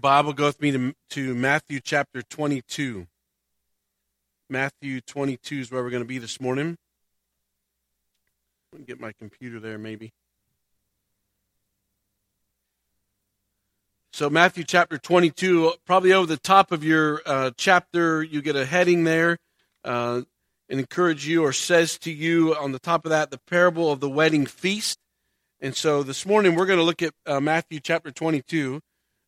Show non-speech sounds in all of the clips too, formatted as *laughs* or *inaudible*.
Bible, go with me to, to Matthew chapter 22. Matthew 22 is where we're going to be this morning. Get my computer there, maybe. So, Matthew chapter 22, probably over the top of your uh, chapter, you get a heading there uh, and encourage you or says to you on the top of that, the parable of the wedding feast. And so this morning we're going to look at uh, Matthew chapter 22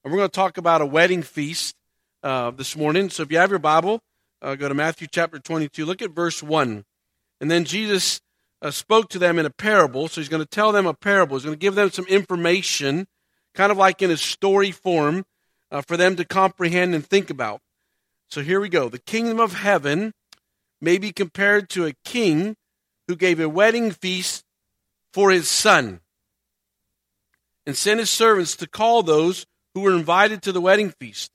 and we're going to talk about a wedding feast uh, this morning. So if you have your Bible, uh, go to Matthew chapter 22. Look at verse 1. And then Jesus uh, spoke to them in a parable. So he's going to tell them a parable. He's going to give them some information, kind of like in a story form, uh, for them to comprehend and think about. So here we go. The kingdom of heaven may be compared to a king who gave a wedding feast for his son and sent his servants to call those who were invited to the wedding feast,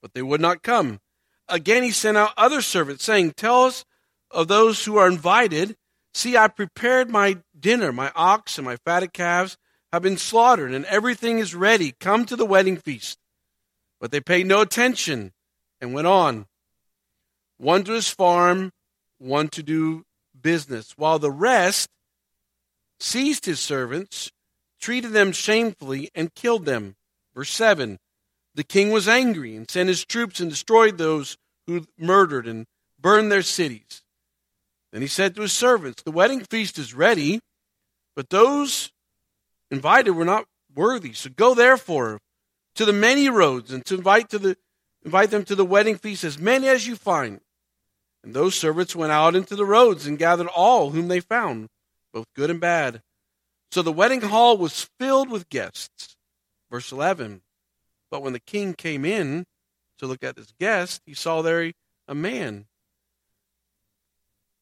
but they would not come. Again, he sent out other servants, saying, Tell us of those who are invited. See, I prepared my dinner. My ox and my fatted calves have been slaughtered, and everything is ready. Come to the wedding feast. But they paid no attention and went on, one to his farm, one to do business, while the rest seized his servants, treated them shamefully, and killed them. Verse 7 The king was angry and sent his troops and destroyed those who murdered and burned their cities. Then he said to his servants, The wedding feast is ready, but those invited were not worthy. So go therefore to the many roads and to invite to the invite them to the wedding feast as many as you find. And those servants went out into the roads and gathered all whom they found, both good and bad. So the wedding hall was filled with guests. Verse 11 But when the king came in to look at his guest, he saw there a man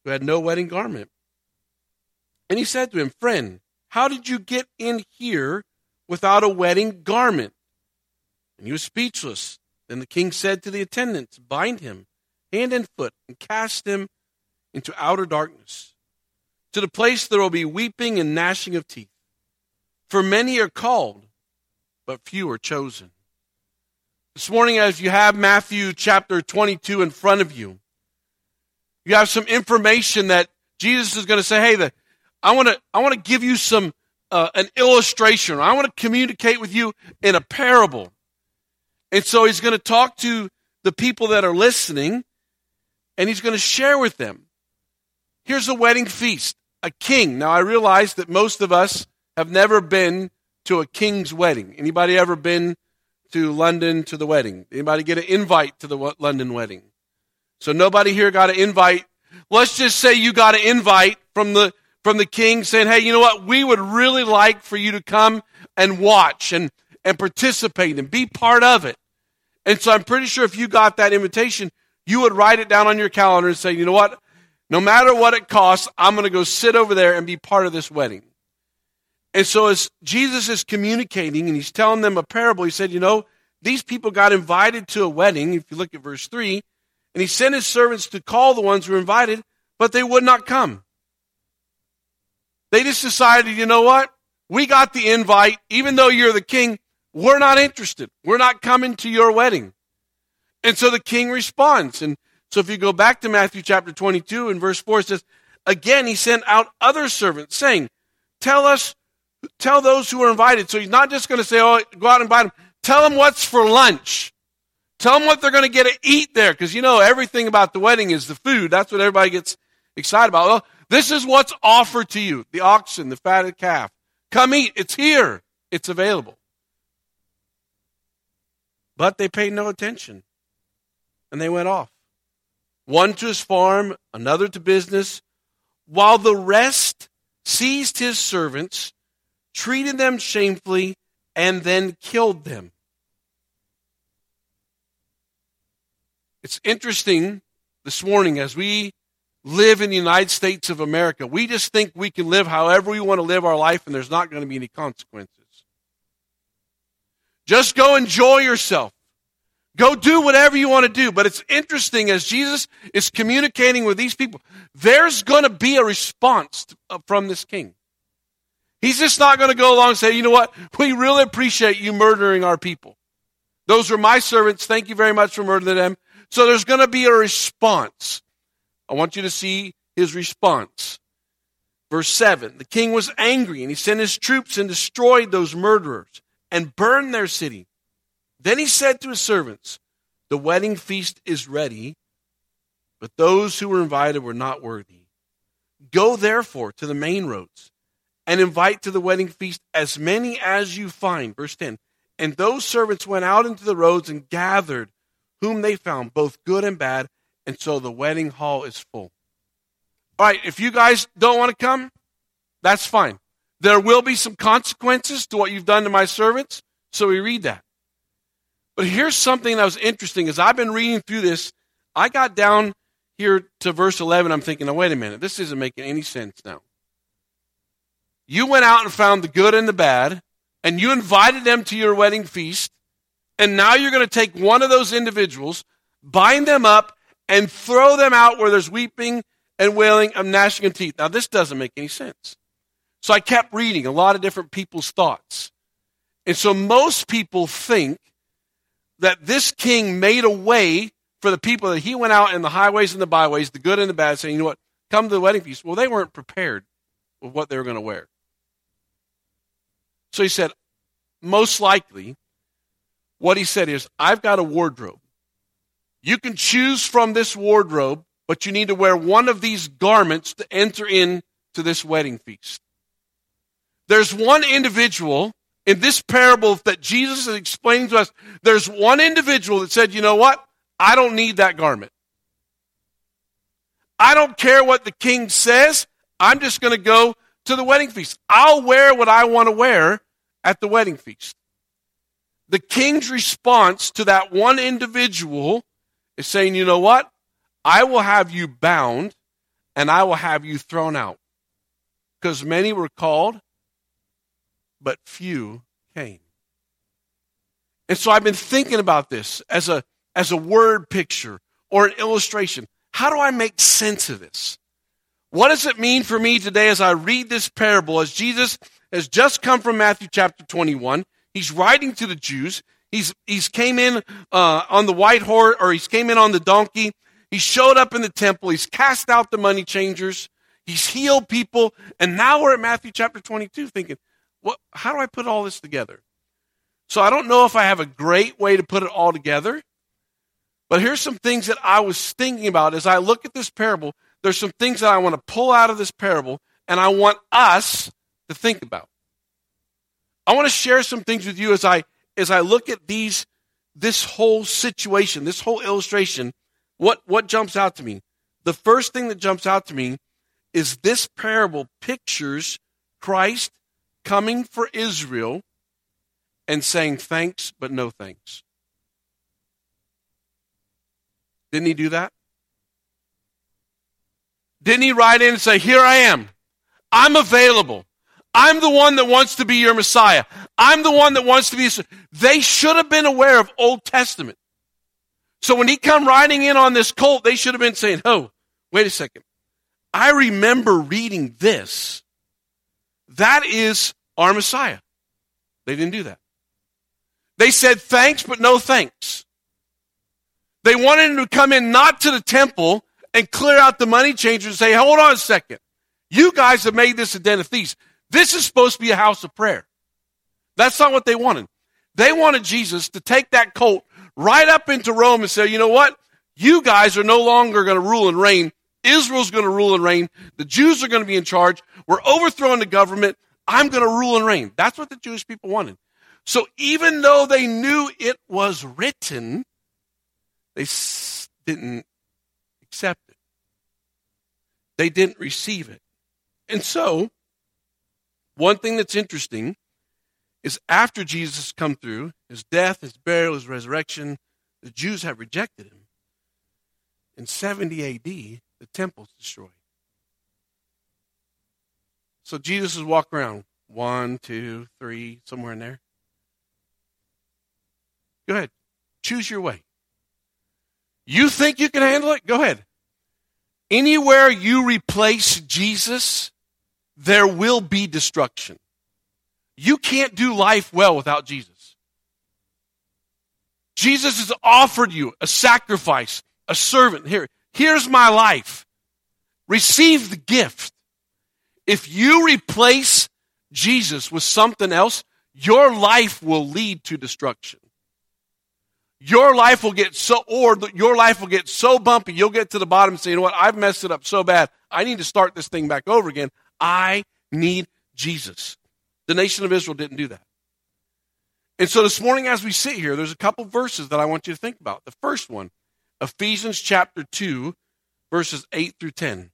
who had no wedding garment. And he said to him, Friend, how did you get in here without a wedding garment? And he was speechless. Then the king said to the attendants, Bind him hand and foot and cast him into outer darkness, to the place there will be weeping and gnashing of teeth. For many are called, but few are chosen. This morning, as you have Matthew chapter 22 in front of you, you have some information that Jesus is going to say, hey, the, I want to I want to give you some uh, an illustration. I want to communicate with you in a parable. And so he's going to talk to the people that are listening and he's going to share with them. Here's a wedding feast, a king. Now I realize that most of us have never been to a king's wedding. Anybody ever been to London to the wedding? Anybody get an invite to the London wedding? So nobody here got an invite. Let's just say you got an invite from the from the king saying, "Hey, you know what? We would really like for you to come and watch and and participate and be part of it." And so I'm pretty sure if you got that invitation, you would write it down on your calendar and say, "You know what? No matter what it costs, I'm going to go sit over there and be part of this wedding." And so as Jesus is communicating and he's telling them a parable, he said, you know, these people got invited to a wedding, if you look at verse 3, and he sent his servants to call the ones who were invited, but they would not come. They just decided, you know what? We got the invite. Even though you're the king, we're not interested. We're not coming to your wedding. And so the king responds. And so if you go back to Matthew chapter 22 and verse 4, it says, Again, he sent out other servants, saying, Tell us Tell those who are invited. So he's not just going to say, oh, go out and invite them. Tell them what's for lunch. Tell them what they're going to get to eat there. Because you know, everything about the wedding is the food. That's what everybody gets excited about. Well, this is what's offered to you the oxen, the fatted calf. Come eat. It's here, it's available. But they paid no attention. And they went off. One to his farm, another to business, while the rest seized his servants treated them shamefully, and then killed them. It's interesting this morning as we live in the United States of America, we just think we can live however we want to live our life and there's not going to be any consequences. Just go enjoy yourself. Go do whatever you want to do. But it's interesting as Jesus is communicating with these people, there's going to be a response uh, from this king. He's just not going to go along and say, you know what? *laughs* We really appreciate you murdering our people. Those were my servants. Thank you very much for murdering them. So there's going to be a response. I want you to see his response. Verse 7 The king was angry, and he sent his troops and destroyed those murderers and burned their city. Then he said to his servants, The wedding feast is ready, but those who were invited were not worthy. Go therefore to the main roads and invite to the wedding feast as many as you find. Verse 10 And those servants went out into the roads and gathered whom they found, both good and bad, and so the wedding hall is full. All right, if you guys don't want to come, that's fine. There will be some consequences to what you've done to my servants, so we read that. But here's something that was interesting as I've been reading through this, I got down here to verse 11. I'm thinking, oh, wait a minute, this isn't making any sense now. You went out and found the good and the bad, and you invited them to your wedding feast, and now you're going to take one of those individuals, bind them up, and throw them out where there's weeping and wailing and gnashing of teeth. Now, this doesn't make any sense. So I kept reading a lot of different people's thoughts. And so most people think that this king made a way for the people that he went out in the highways and the byways, the good and the bad, saying, you know what, come to the wedding feast. Well, they weren't prepared with what they were going to wear. So he said, most likely, what he said is, I've got a wardrobe. You can choose from this wardrobe, but you need to wear one of these garments to enter into this wedding feast. There's one individual in this parable that Jesus is explaining to us. There's one individual that said, you know what? I don't need that garment. I don't care what the king says. I'm just going to go to the wedding feast. I'll wear what I want to wear at the wedding feast. The king's response to that one individual is saying, you know what? I will have you bound and I will have you thrown out. Because many were called, but few came. And so I've been thinking about this as a, as a word picture or an illustration. How do I make sense of this? What does it mean for me today as I read this parable as Jesus has just come from Matthew chapter 21? He's writing to the Jews. He's, he's came in uh, on the white horse, or he's came in on the donkey. He showed up in the temple. He's cast out the money changers. He's healed people. And now we're at Matthew chapter 22 thinking, what, how do I put all this together? So I don't know if I have a great way to put it all together. But here's some things that I was thinking about as I look at this parable. There's some things that I want to pull out of this parable and I want us to think about. I want to share some things with you as I as I look at these this whole situation, this whole illustration. What what jumps out to me? The first thing that jumps out to me is this parable pictures Christ coming for Israel and saying thanks but no thanks. Didn't he do that? Didn't he write in and say, Here I am. I'm available. I'm the one that wants to be your Messiah. I'm the one that wants to be. They should have been aware of Old Testament. So when he come riding in on this colt, they should have been saying, "Oh, wait a second. I remember reading this. That is our Messiah." They didn't do that. They said thanks, but no thanks. They wanted him to come in not to the temple and clear out the money changers and say, "Hold on a second. You guys have made this a den of thieves." This is supposed to be a house of prayer. That's not what they wanted. They wanted Jesus to take that colt right up into Rome and say, you know what? You guys are no longer going to rule and reign. Israel's going to rule and reign. The Jews are going to be in charge. We're overthrowing the government. I'm going to rule and reign. That's what the Jewish people wanted. So even though they knew it was written, they didn't accept it. They didn't receive it. And so, one thing that's interesting is after Jesus come through, his death, his burial, his resurrection, the Jews have rejected him. In 70 AD, the temple's destroyed. So Jesus is walking around one, two, three, somewhere in there. Go ahead. Choose your way. You think you can handle it? Go ahead. Anywhere you replace Jesus, there will be destruction. You can't do life well without Jesus. Jesus has offered you a sacrifice, a servant. Here, here's my life. Receive the gift. If you replace Jesus with something else, your life will lead to destruction. Your life will get so, or your life will get so bumpy, you'll get to the bottom and say, you know what, I've messed it up so bad. I need to start this thing back over again. I need Jesus. The nation of Israel didn't do that. And so this morning, as we sit here, there's a couple verses that I want you to think about. The first one, Ephesians chapter 2, verses 8 through 10.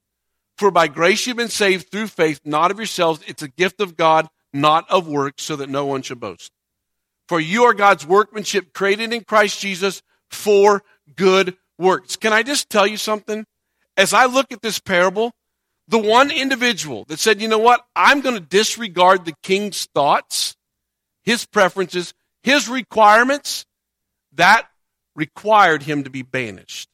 For by grace you've been saved through faith, not of yourselves. It's a gift of God, not of works, so that no one should boast. For you are God's workmanship, created in Christ Jesus for good works. Can I just tell you something? As I look at this parable, the one individual that said, you know what, I'm going to disregard the king's thoughts, his preferences, his requirements, that required him to be banished.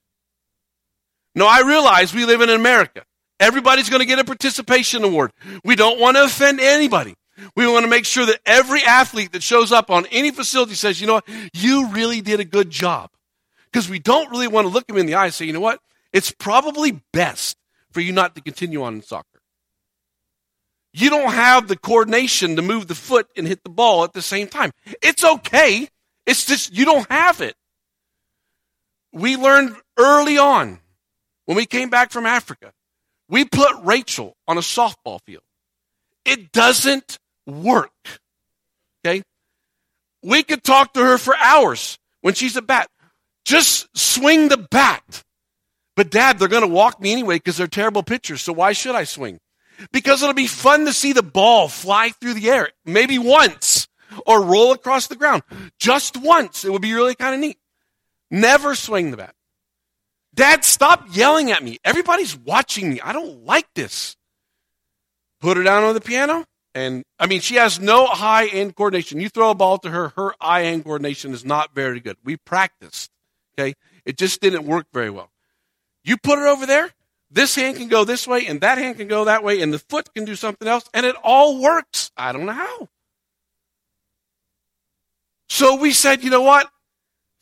Now, I realize we live in America. Everybody's going to get a participation award. We don't want to offend anybody. We want to make sure that every athlete that shows up on any facility says, you know what, you really did a good job. Because we don't really want to look them in the eye and say, you know what, it's probably best for you not to continue on in soccer. You don't have the coordination to move the foot and hit the ball at the same time. It's okay. It's just you don't have it. We learned early on when we came back from Africa. We put Rachel on a softball field. It doesn't work. Okay? We could talk to her for hours when she's a bat. Just swing the bat. But dad, they're going to walk me anyway because they're terrible pitchers. So why should I swing? Because it'll be fun to see the ball fly through the air, maybe once, or roll across the ground. Just once. It would be really kind of neat. Never swing the bat. Dad, stop yelling at me. Everybody's watching me. I don't like this. Put her down on the piano. And I mean, she has no high end coordination. You throw a ball to her, her eye end coordination is not very good. We practiced. Okay. It just didn't work very well. You put her over there, this hand can go this way, and that hand can go that way, and the foot can do something else, and it all works. I don't know how. So we said, you know what?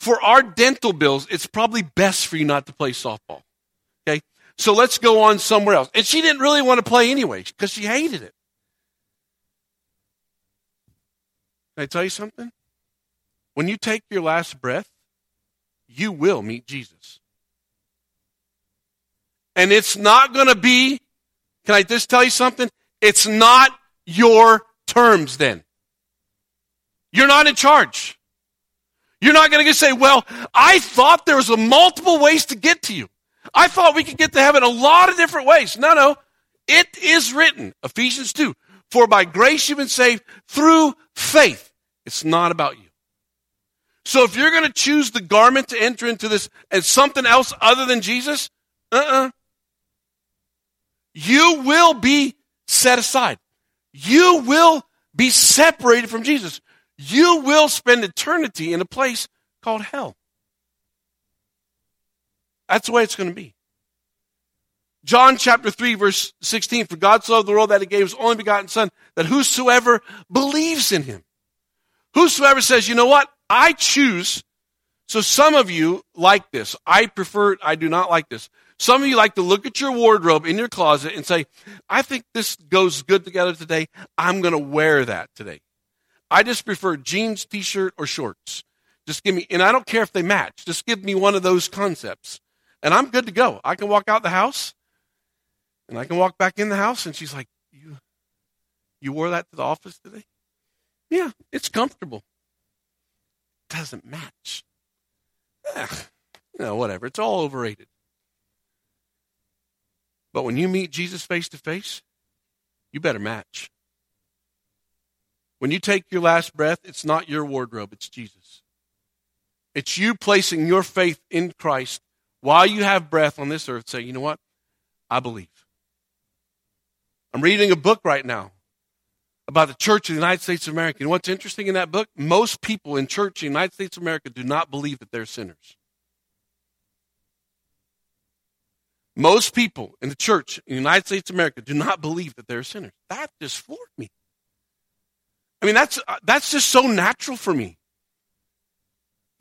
For our dental bills, it's probably best for you not to play softball. Okay? So let's go on somewhere else. And she didn't really want to play anyway because she hated it. Can I tell you something? When you take your last breath, you will meet Jesus. And it's not going to be, can I just tell you something? It's not your terms then. You're not in charge. You're not going to say, well, I thought there was a multiple ways to get to you. I thought we could get to heaven a lot of different ways. No, no. It is written, Ephesians 2, for by grace you've been saved through faith. It's not about you. So if you're going to choose the garment to enter into this as something else other than Jesus, uh-uh. You will be set aside. You will be separated from Jesus. You will spend eternity in a place called hell. That's the way it's going to be. John chapter 3, verse 16 For God so loved the world that he gave his only begotten Son, that whosoever believes in him, whosoever says, you know what, I choose. So some of you like this. I prefer, I do not like this. Some of you like to look at your wardrobe in your closet and say, I think this goes good together today. I'm going to wear that today. I just prefer jeans, t shirt, or shorts. Just give me, and I don't care if they match. Just give me one of those concepts. And I'm good to go. I can walk out the house and I can walk back in the house. And she's like, You, you wore that to the office today? Yeah, it's comfortable. Doesn't match. Eh, you know, whatever. It's all overrated. But when you meet Jesus face to face, you better match. When you take your last breath, it's not your wardrobe, it's Jesus. It's you placing your faith in Christ while you have breath on this earth, say, you know what? I believe. I'm reading a book right now about the Church of the United States of America. And what's interesting in that book? Most people in church in the United States of America do not believe that they're sinners. Most people in the church in the United States of America do not believe that they're sinners. That just floored me. I mean, that's, uh, that's just so natural for me.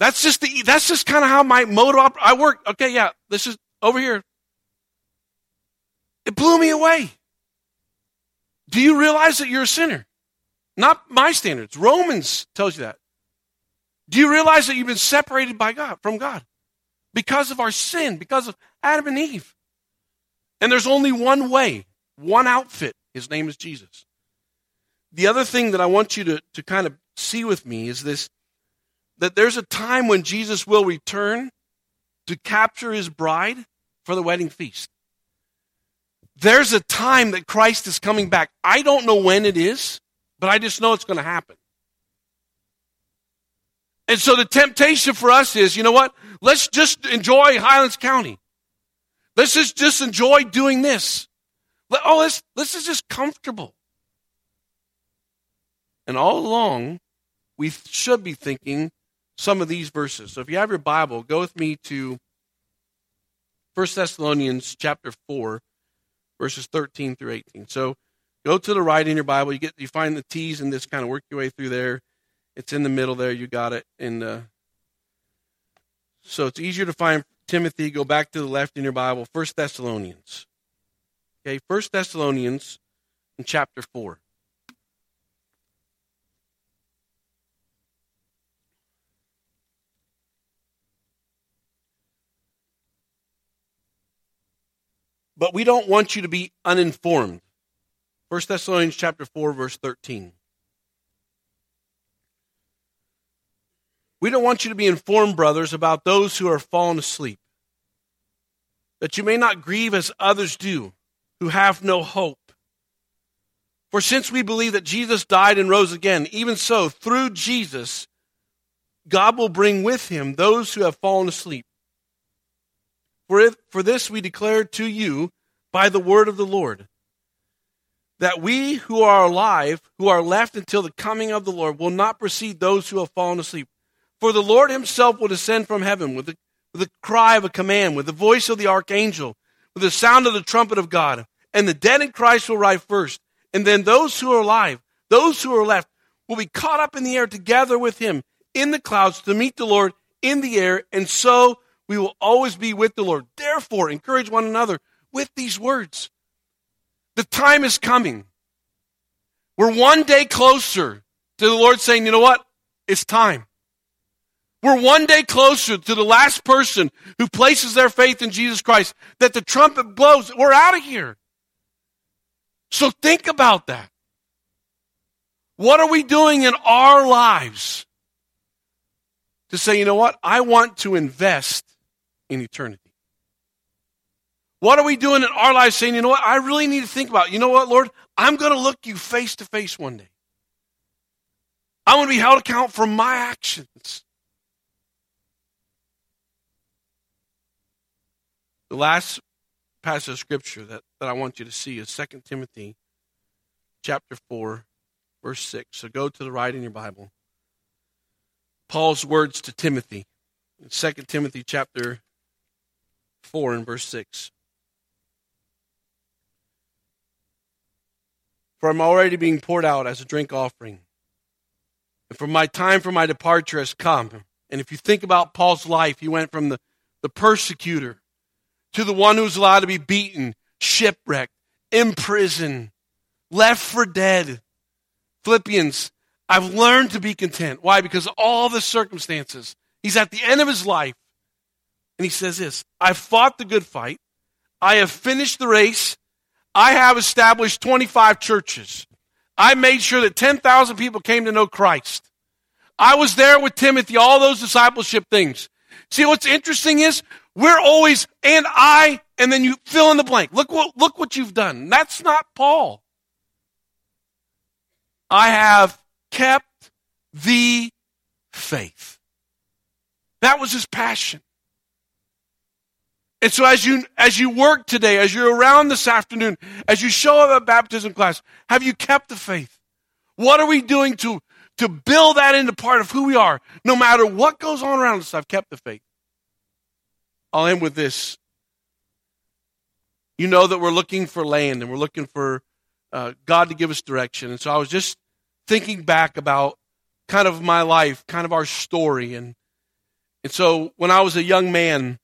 That's just the that's just kind of how my mode of I work. Okay, yeah, this is over here. It blew me away. Do you realize that you're a sinner? Not my standards. Romans tells you that. Do you realize that you've been separated by God from God because of our sin, because of Adam and Eve? And there's only one way, one outfit. His name is Jesus. The other thing that I want you to, to kind of see with me is this that there's a time when Jesus will return to capture his bride for the wedding feast. There's a time that Christ is coming back. I don't know when it is, but I just know it's going to happen. And so the temptation for us is, you know what? Let's just enjoy Highlands County. Let's just, just enjoy doing this. Let, oh, this, this is just comfortable. And all along, we should be thinking some of these verses. So if you have your Bible, go with me to 1 Thessalonians chapter 4, verses 13 through 18. So go to the right in your Bible. You get you find the T's and this kind of work your way through there. It's in the middle there. You got it. And uh, so it's easier to find Timothy. Go back to the left in your Bible. First Thessalonians. Okay, First Thessalonians in chapter 4. But we don't want you to be uninformed. 1 Thessalonians chapter 4 verse 13. We don't want you to be informed, brothers, about those who are fallen asleep, that you may not grieve as others do, who have no hope. For since we believe that Jesus died and rose again, even so, through Jesus, God will bring with him those who have fallen asleep. For, if, for this we declare to you by the word of the Lord, that we who are alive, who are left until the coming of the Lord, will not precede those who have fallen asleep. For the Lord himself will descend from heaven with the, with the cry of a command, with the voice of the archangel, with the sound of the trumpet of God. And the dead in Christ will rise first. And then those who are alive, those who are left, will be caught up in the air together with him in the clouds to meet the Lord in the air. And so we will always be with the Lord. Therefore, encourage one another with these words. The time is coming. We're one day closer to the Lord saying, you know what? It's time. We're one day closer to the last person who places their faith in Jesus Christ that the trumpet blows. We're out of here. So think about that. What are we doing in our lives to say, you know what? I want to invest in eternity. What are we doing in our lives saying, you know what, I really need to think about, you know what, Lord, I'm going to look you face to face one day. I want to be held account for my actions. The last passage of scripture that, that I want you to see is 2 Timothy chapter 4, verse 6. So go to the right in your Bible. Paul's words to Timothy. In 2 Timothy chapter 4 and verse 6. For I'm already being poured out as a drink offering. And for my time for my departure has come. And if you think about Paul's life, he went from the, the persecutor to the one who's allowed to be beaten, shipwrecked, imprisoned, left for dead. Philippians, I've learned to be content. Why? Because all the circumstances. He's at the end of his life. And he says this I fought the good fight. I have finished the race. I have established 25 churches. I made sure that 10,000 people came to know Christ. I was there with Timothy, all those discipleship things. See, what's interesting is we're always, and I, and then you fill in the blank. Look what, look what you've done. That's not Paul. I have kept the faith. That was his passion. And so as you, as you work today, as you're around this afternoon, as you show up at baptism class, have you kept the faith? What are we doing to, to build that into part of who we are? No matter what goes on around us, I've kept the faith. I'll end with this. You know that we're looking for land and we're looking for uh, God to give us direction. And so I was just thinking back about kind of my life, kind of our story. And And so when I was a young man,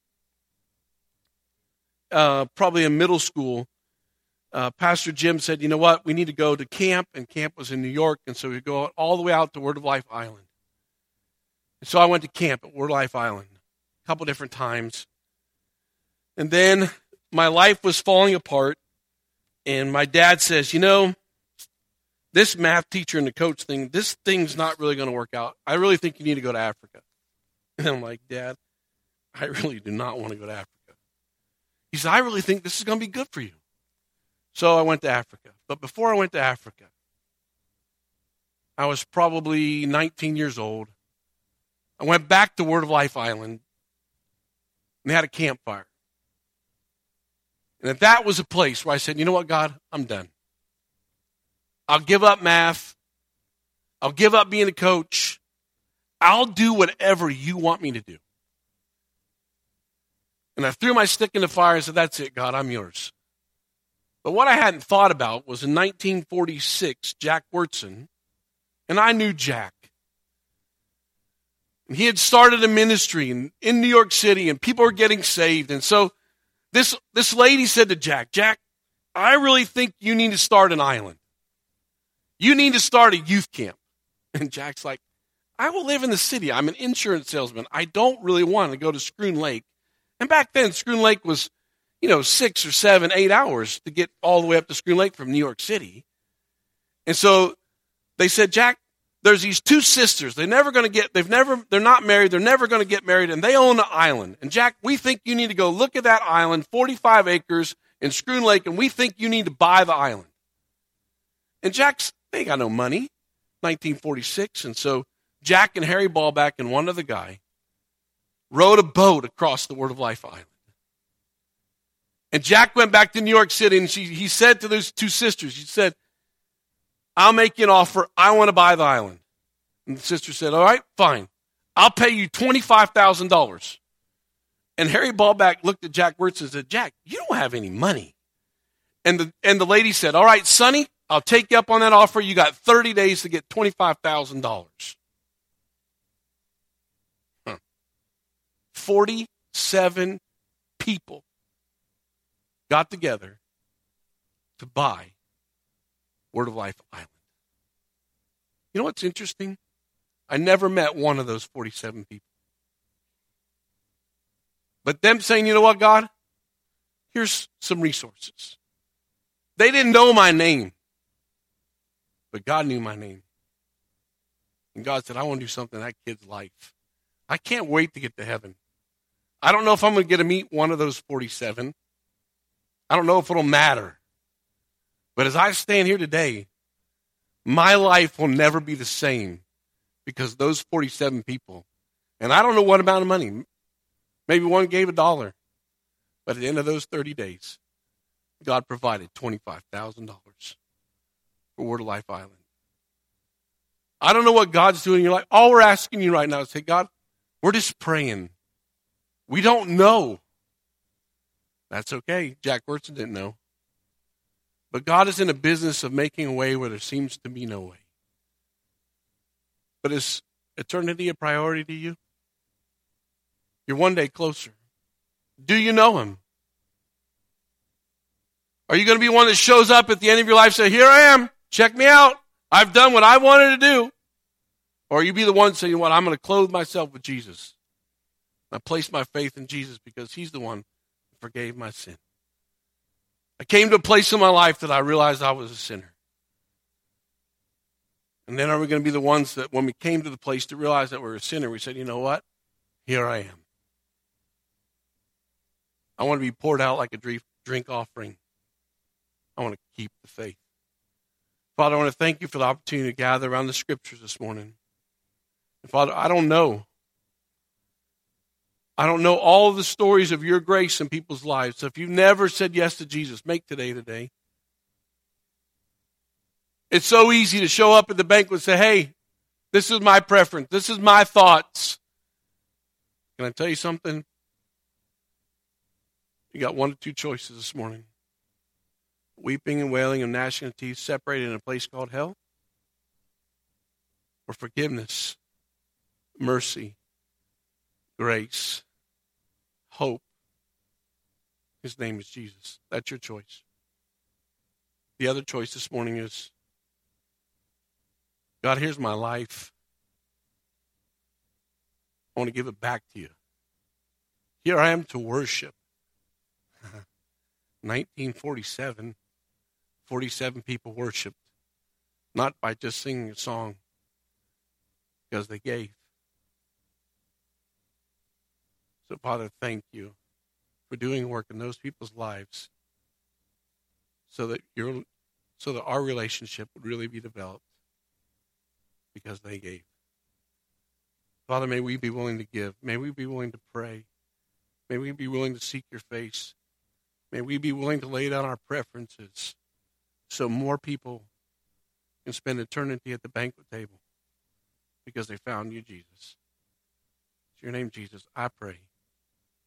uh, probably in middle school, uh, Pastor Jim said, you know what, we need to go to camp, and camp was in New York, and so we go all the way out to Word of Life Island. And so I went to camp at Word of Life Island a couple different times. And then my life was falling apart, and my dad says, you know, this math teacher and the coach thing, this thing's not really going to work out. I really think you need to go to Africa. *laughs* And I'm like, Dad, I really do not want to go to Africa. He said, I really think this is going to be good for you. So I went to Africa. But before I went to Africa, I was probably 19 years old. I went back to Word of Life Island and they had a campfire. And that was a place where I said, you know what, God, I'm done. I'll give up math. I'll give up being a coach. I'll do whatever you want me to do. And I threw my stick in the fire and said, That's it, God, I'm yours. But what I hadn't thought about was in 1946, Jack Wyrtzen, and I knew Jack. And he had started a ministry in, in New York City, and people were getting saved. And so this, this lady said to Jack, Jack, I really think you need to start an island. You need to start a youth camp. *laughs* And Jack's like, I will live in the city. I'm an insurance salesman. I don't really want to go to Schroon Lake. And back then, Schroon Lake was, you know, six or seven, eight hours to get all the way up to Schroon Lake from New York City. And so they said, Jack, there's these two sisters. They're never going to get, they've never, they're not married. They're never going to get married and they own an island. And Jack, we think you need to go look at that island, 45 acres in Schroon Lake, and we think you need to buy the island. And Jack's, they ain't got no money, 1946. And so Jack and Harry Bollback and one other guy rowed a boat across the Word of Life Island. And Jack went back to New York City and she, he said to those two sisters, he said, I'll make you an offer. I want to buy the island. And the sister said, All right, fine. I'll pay you $25,000. And Harry Bollback looked at Jack Wirtz and said, Jack, you don't have any money. And the, and the lady said, All right, Sonny, I'll take you up on that offer. You got 30 days to get $25,000. 47 people got together to buy Word of Life Island. You know what's interesting? I never met one of those 47 people. But them saying, you know what, God? Here's some resources. They didn't know my name, but God knew my name. And God said, I want to do something in that kid's life. I can't wait to get to heaven. I don't know if I'm going to get to meet one of those 47. I don't know if it'll matter. But as I stand here today, my life will never be the same because those 47 people, and I don't know what amount of money, maybe one gave a dollar, but at the end of those 30 days, God provided $25,000 for Word of Life Island. I don't know what God's doing in your life. All we're asking you right now is say, God, we're just praying we don't know. That's okay. Jack Wyrtzen didn't know. But God is in a business of making a way where there seems to be no way. But is eternity a priority to you? You're one day closer. Do you know Him? Are you going to be one that shows up at the end of your life say, Here I am, check me out. I've done what I wanted to do. Or you be the one saying, What? I'm going to clothe myself with Jesus. I placed my faith in Jesus because He's the one who forgave my sin. I came to a place in my life that I realized I was a sinner. And then are we going to be the ones that, when we came to the place to realize that we're a sinner, we said, you know what? Here I am. I want to be poured out like a drink offering. I want to keep the faith. Father, I want to thank you for the opportunity to gather around the scriptures this morning. And Father, I don't know I don't know all the stories of your grace in people's lives. So if you've never said yes to Jesus, make today today. It's so easy to show up at the banquet and say, hey, this is my preference. This is my thoughts. Can I tell you something? You got one or two choices this morning weeping and wailing and gnashing of teeth separated in a place called hell, or forgiveness, mercy, grace, hope. His name is Jesus. That's your choice. The other choice this morning is God, here's my life. I want to give it back to you. Here I am to worship. *laughs* 1947, 47 people worshiped, not by just singing a song, because they gave. So, Father, thank you for doing work in those people's lives so that your so that our relationship would really be developed because they gave. Father, may we be willing to give. May we be willing to pray. May we be willing to seek your face. May we be willing to lay down our preferences so more people can spend eternity at the banquet table because they found you, Jesus. It's your name, Jesus. I pray.